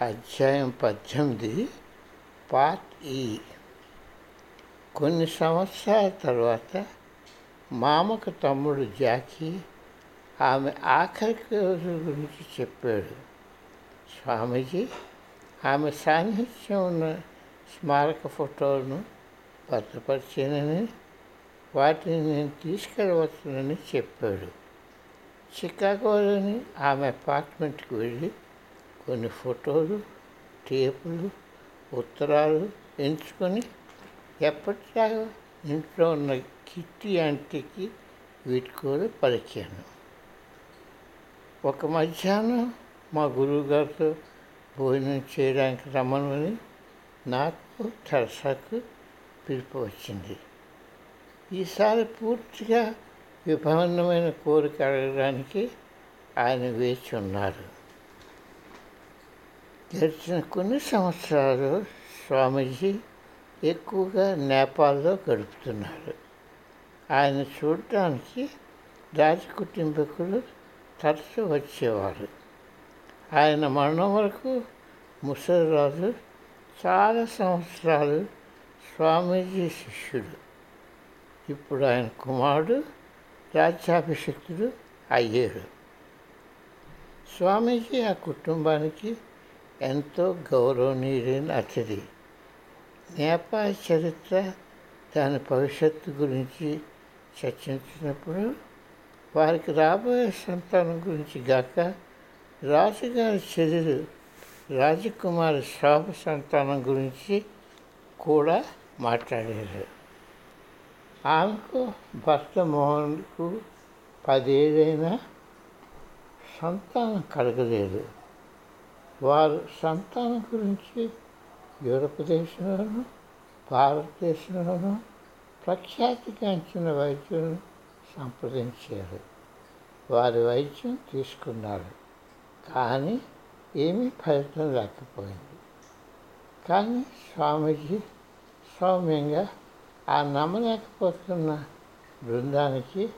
అధ్యాయం పద్దెనిమిది పార్ట్ ఈ. కొన్ని సంవత్సరాల తర్వాత మామకు తమ్ముడు జాకీ ఆమె ఆఖరి రోజు గురించి చెప్పాడు. స్వామీజీ ఆమె సాన్నిహిత్యం ఉన్న స్మారక ఫోటోలను భద్రపరిచానని వాటిని నేను తీసుకెళ్ళవచ్చునని చెప్పాడు. చికాగోలోని ఆమె అపార్ట్మెంట్కి వెళ్ళి కొన్ని ఫోటోలు టేపులు ఉత్తరాలు ఎంచుకొని ఎప్పటిలాగా ఇంట్లో ఉన్న కిట్టి ఆంటీకి వీటికోలు కూడా పలికాను. ఒక మధ్యాహ్నం మా గురువుగారితో భోజనం చేయడానికి రమ్మని నాకు తెరసాకు పిలుపు వచ్చింది. ఈసారి పూర్తిగా విభిన్నమైన కోరిక అడగడానికి ఆయన వేచి ఉన్నారు. గడిచిన కొన్ని సంవత్సరాలు స్వామీజీ ఎక్కువగా నేపాల్లో గడుపుతున్నారు. ఆయన చూడటానికి రాజ కుటుంబీకులు తరచు వచ్చేవారు. ఆయన మరణం వరకు ముసలిరాజు చాలా సంవత్సరాలు స్వామీజీ శిష్యుడు. ఇప్పుడు ఆయన కుమారుడు రాజ్యాభిషిక్తుడు అయ్యాడు. స్వామీజీ ఆ కుటుంబానికి ఎంతో గౌరవనీయులైన అతిథి. నేపాల్ చరిత్ర దాని భవిష్యత్తు గురించి చర్చించినప్పుడు వారికి రాబోయే సంతానం గురించి గాక రాజుగారి చెల్లెలు రాజకుమారి శోభ సంతానం గురించి కూడా మాట్లాడారు. ఆమెకు భర్త మోహన్కు పదేదైనా సంతానం కలగలేదు. వారు సంతానం గురించి యూరప్ దేశంలోనూ భారతదేశంలోనూ ప్రఖ్యాతిగాంచిన వైద్యులను సంప్రదించారు. వారి వైద్యం తీసుకున్నారు. కానీ ఏమీ ఫలితం లేకపోయింది. కానీ స్వామీజీ సౌమ్యంగా ఆ నమ్మలేకపోతున్న బృందానికి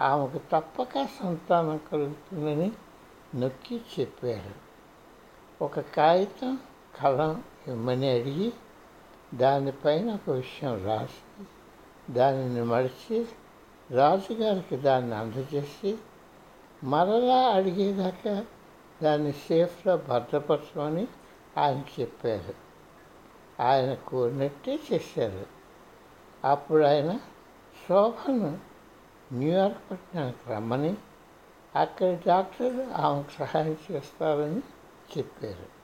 ఆమెకు తప్పక సంతానం కలుగుతుందని నొక్కి చెప్పారు. ఒక కాగితం కలం ఇమ్మని అడిగి దానిపైన ఒక విషయం రాసి దానిని మడిచి రాజుగారికి దాన్ని అందజేసి మరలా అడిగేదాకా దాన్ని సేఫ్లో భద్రపరచమని ఆయన చెప్పారు. ఆయన కోరినట్టే చేశారు. అప్పుడు ఆయన శోభను న్యూయార్క్ పట్టణానికి రమ్మని అక్కడి డాక్టర్లు ఆమెకు సహాయం చేస్తారని చెప్పారు.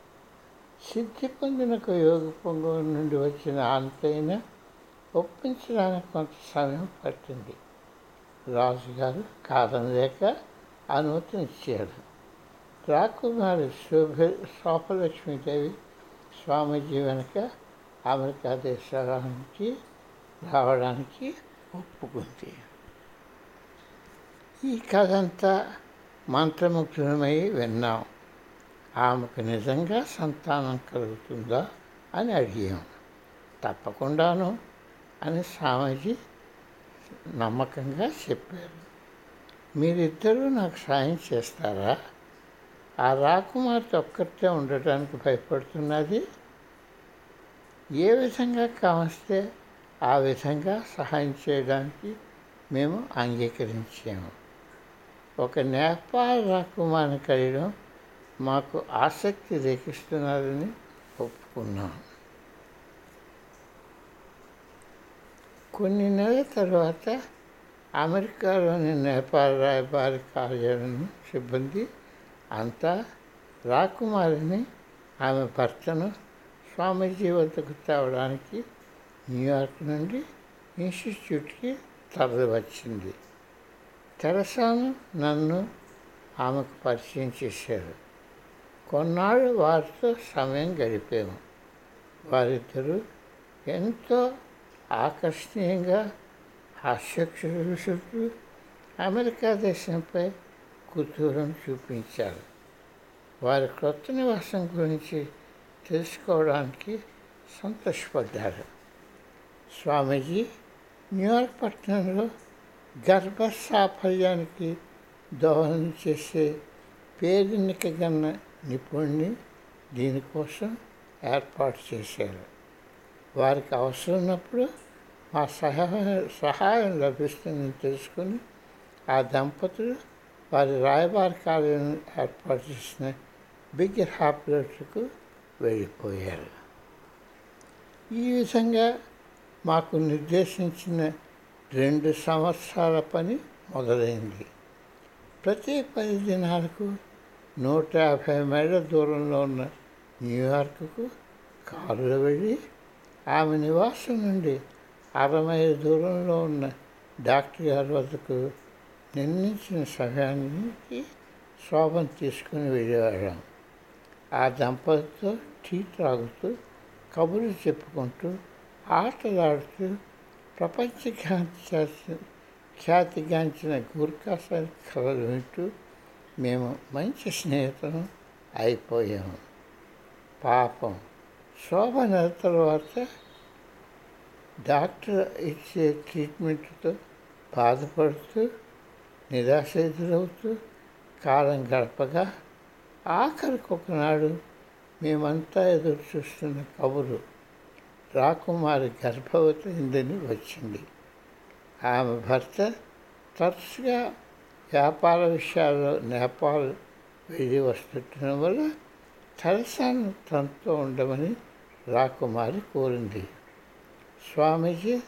సిద్ధి పొందిన ఒక యోగ పొంగం నుండి వచ్చిన ఆంతైన ఒప్పించడానికి కొంత సమయం పట్టింది. రాజుగారు కారణం లేక అనుమతినిచ్చాడు రాకుమారి శోభ శోభలక్ష్మీదేవి స్వామీజీ వెనుక అమెరికా దేశానికి రావడానికి ఒప్పుకుంది. ఈ కథ అంతా మంత్రముగ్ధమై విన్నాం. ఆమెకు నిజంగా సంతానం కలుగుతుందా అని అడిగాం. తప్పకుండాను అని స్వామీజీ నమ్మకంగా చెప్పారు. మీరిద్దరూ నాకు సాయం చేస్తారా? ఆ రాకుమార్తె ఒక్కరితే ఉండటానికి భయపడుతున్నది? ఏ విధంగా కావస్తే ఆ విధంగా సహాయం చేయడానికి మేము అంగీకరించాము. ఒక నేపాల్ రాకుమారిని కలిగడం మాకు ఆసక్తి రేఖిస్తున్నారని ఒప్పుకున్నాం. కొన్ని నెలల తర్వాత అమెరికాలోని నేపాల్ రాయబారి కార్యాలయం సిబ్బంది అంతా రాకుమారిని ఆమె భర్తను స్వామీజీ వద్దకు తేవడానికి న్యూయార్క్ నుండి ఇన్స్టిట్యూట్కి తరలి వచ్చింది. తెరసాను నన్ను ఆమెకు పరిచయం చేశారు. కొన్నాళ్ళు వారితో సమయం గడిపాము. వారిద్దరూ ఎంతో ఆకర్షణీయంగా హాస్యక్షులు అమెరికా దేశంపై కుతూహలం చూపించారు. వారి క్రొత్త నివాసం గురించి తెలుసుకోవడానికి సంతోషపడ్డారు. స్వామీజీ న్యూయార్క్ పట్టణంలో గర్భ సాఫల్యానికి దోహదం చేసే పేదనికగన్న నిపుణుని దీనికోసం ఏర్పాటు చేశారు. వారికి అవసరం ఉన్నప్పుడు మా సహాయం సహాయం లభిస్తుందని తెలుసుకుని ఆ దంపతులు వారి రాయబార కార్యం ఏర్పాటు చేసిన బిగ్ హాప్లెట్కు వెళ్ళిపోయారు. ఈ విధంగా మాకు నిర్దేశించిన రెండు సంవత్సరాల పని మొదలైంది. ప్రతి పది దినాలకు నూట యాభై మైళ్ళ దూరంలో ఉన్న న్యూయార్క్కు కారులో వెళ్ళి ఆమె నివాసం నుండి అరవై దూరంలో ఉన్న డాక్టర్ గారి వద్దకు నిర్ణయించిన సమయానికి శోభం తీసుకుని వెళ్ళేవాళ్ళం. ఆ దంపతితో టీ త్రాగుతూ కబుర్లు చెప్పుకుంటూ ఆటలాడుతూ ప్రపంచ ఖ్యాతి ఖ్యాతిగాంచిన గూర్ఖా కథలు వింటూ మేము మంచి స్నేహితులు అయిపోయాము. పాపం శోభన తర్వాత డాక్టర్ ఇచ్చే ట్రీట్మెంట్తో బాధపడుతూ నిరాశ ఎదురవుతూ కాలం గడపగా ఆఖరికి ఒకనాడు మేమంతా ఎదురు చూస్తున్న కబురు రాకుమారి గర్భవతి అయిందని వచ్చింది. ఆమె భర్త తరచుగా వ్యాపార విషయాల్లో నేపాల్ వెళ్ళి వస్తుండడం వల్ల తలసాను తనతో ఉండమని రాకుమారి కోరింది. స్వామీజీ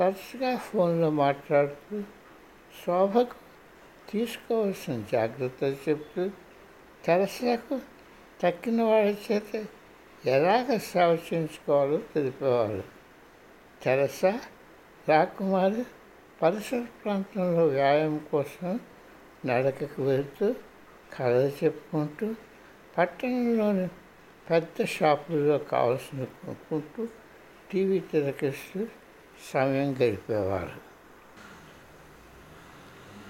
తరచుగా ఫోన్లో మాట్లాడుతూ శోభకు తీసుకోవాల్సిన జాగ్రత్తలు చెప్తూ తెరసకు తక్కిన వాళ్ళ చేత ఎలాగ సేవ చేయించుకోవాలో తెలిపేవారు తెరస రాకుమారి పరిసర ప్రాంతంలో వ్యాయామం కోసం నడకకు వెళ్తూ కథలు చెప్పుకుంటూ పట్టణంలోని పెద్ద షాపుల్లో కావాల్సిన కొనుక్కుంటూ టీవీ తిరకిస్తూ సమయం గడిపేవారు.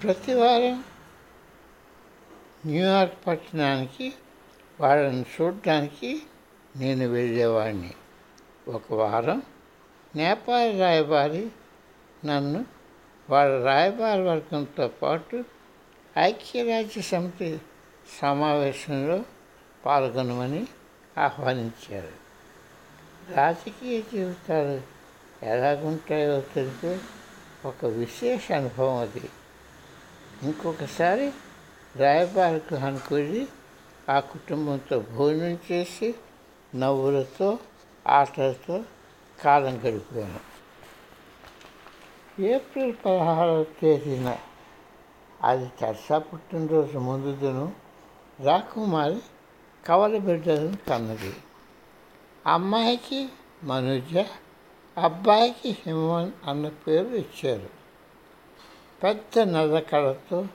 ప్రతివారం న్యూయార్క్ పట్టణానికి వాళ్ళని చూడడానికి నేను వెళ్ళేవాడిని. ఒక వారం నేపాల్ రాయబారి నన్ను వాళ్ళ రాయబారి వర్గంతో పాటు ఐక్యరాజ్య సమితి సమావేశంలో పాల్గొనమని ఆహ్వానించారు. రాజకీయ జీవితాలు ఎలాగుంటాయో తెలిపే ఒక విశేష అనుభవం అది. ఇంకొకసారి రాయబార గృహానికి వెళ్ళి ఆ కుటుంబంతో భోజనం చేసి నవ్వులతో ఆటలతో కాలం గడిపాను. ఏప్రిల్ పదహారవ తేదీన అది తెరసా పుట్టినరోజు ముందు దినం రాకుమారి కవల బిడ్డలను కన్నది. అమ్మాయికి మనుజ అబ్బాయికి హిమవన్ అన్న పేరు ఇచ్చారు. పెద్ద నదకళతో కళతో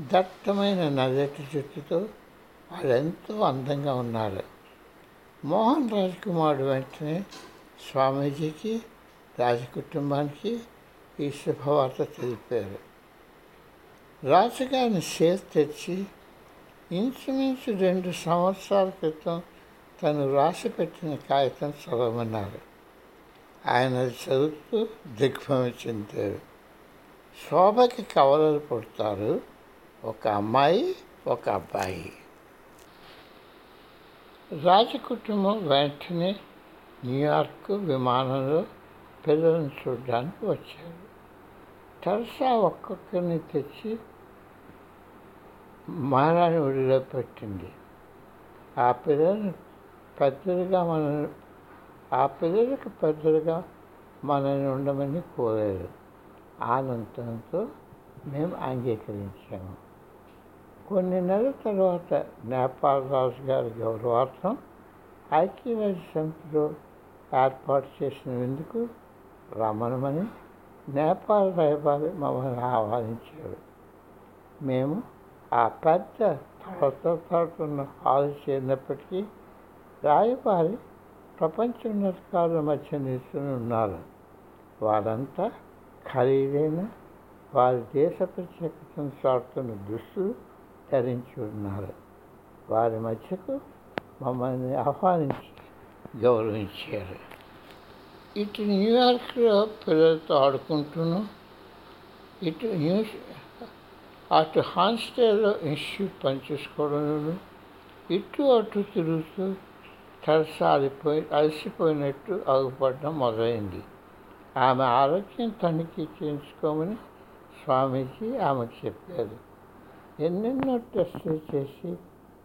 దట్టమైన నదటి జుట్టుతో వాళ్ళెంతో అందంగా ఉన్నారు. మోహన్ రాజకుమారుడు వెంటనే స్వామీజీకి రాజకుటుంబానికి ఈ శుభవార్త తెలిపారు. రాజగారిని సేల్ తెచ్చి ఇంచుమించు రెండు సంవత్సరాల క్రితం తను రాసి పెట్టిన కాగితం చదవమన్నారు. ఆయన చదువుతూ దిగ్భ్రమ చెందారు. శోభకి కవలలు పుడతారు. ఒక అమ్మాయి ఒక అబ్బాయి. రాజకుటుంబం వెంటనే న్యూయార్క్ విమానంలో పిల్లలను చూడడానికి వచ్చారు. తెరసా ఒక్కొక్కరిని తెచ్చి మహారాణి ఒడిలో పెట్టింది ఆ పిల్లలు పెద్దలుగా మన ఆ పిల్లలకు పెద్దలుగా మనల్ని ఉండమని కోరారు. ఆనందంతో మేము అంగీకరించాము. కొన్ని నెలల తర్వాత నేపాల్ రాజు గారి గౌరవార్థం ఐక్యరాజ్య సమితిలో ఏర్పాటు చేసిన విందుకు నేపాల్ రాయబారి మమ్మల్ని ఆహ్వానించారు. మేము ఆ పెద్ద తొలతో తడుతున్న చేరినప్పటికీ రాయబారి ప్రపంచోన్నతకారుల మధ్య నిల్చుని ఉన్నారు. వారంతా ఖరీదైన వారి దేశ ప్రత్యేకతను చాటుతున్న దుస్తులు ధరించి ఉన్నారు. వారి మధ్యకు మమ్మల్ని ఆహ్వానించి గౌరవించారు. ఇటు న్యూయార్క్లో పిల్లలతో ఆడుకుంటున్నాం ఇటు న్యూస్ అటు హాన్స్టేలో ఇన్స్టిట్యూట్ పనిచేసుకోవడంలో ఇటు అటు తిరుగుతూ సరసాలిపోయి అలసిపోయినట్టు అగుపడడం మొదలైంది. ఆమె ఆరోగ్యం తనిఖీ చేయించుకోమని స్వామీజీ ఆమెకు చెప్పారు. ఎన్నెన్నో టెస్టులు చేసి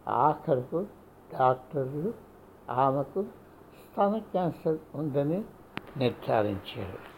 ఆఖరకు డాక్టర్లు ఆమెకు స్తన క్యాన్సర్ ఉందని నిర్ధారించారు.